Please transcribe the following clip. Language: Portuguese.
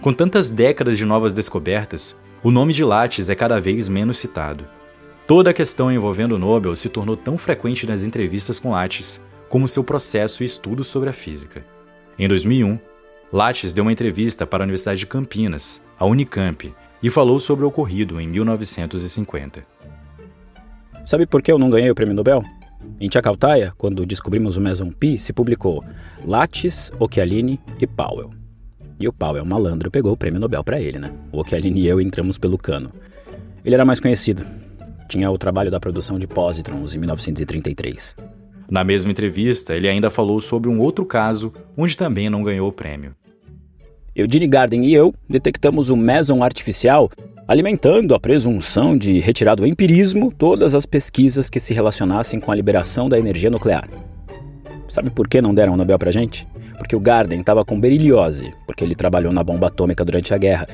Com tantas décadas de novas descobertas, o nome de Lattes é cada vez menos citado. Toda a questão envolvendo o Nobel se tornou tão frequente nas entrevistas com Lattes como seu processo e estudo sobre a física. Em 2001, Lattes deu uma entrevista para a Universidade de Campinas, a Unicamp, e falou sobre o ocorrido em 1950. Sabe por que eu não ganhei o prêmio Nobel? Em Chacaltaya, quando descobrimos o meson pi, se publicou Lattes, Occhialini e Powell. E o Powell, malandro, pegou o prêmio Nobel para ele, né? O Occhialini e eu entramos pelo cano. Ele era mais conhecido. Tinha o trabalho da produção de pósitrons em 1933. Na mesma entrevista, ele ainda falou sobre um outro caso onde também não ganhou o prêmio. Eugene Garden e eu detectamos o meson artificial alimentando a presunção de retirar do empirismo todas as pesquisas que se relacionassem com a liberação da energia nuclear. Sabe por que não deram o Nobel pra gente? Porque o Garden estava com berilhose, porque ele trabalhou na bomba atômica durante a guerra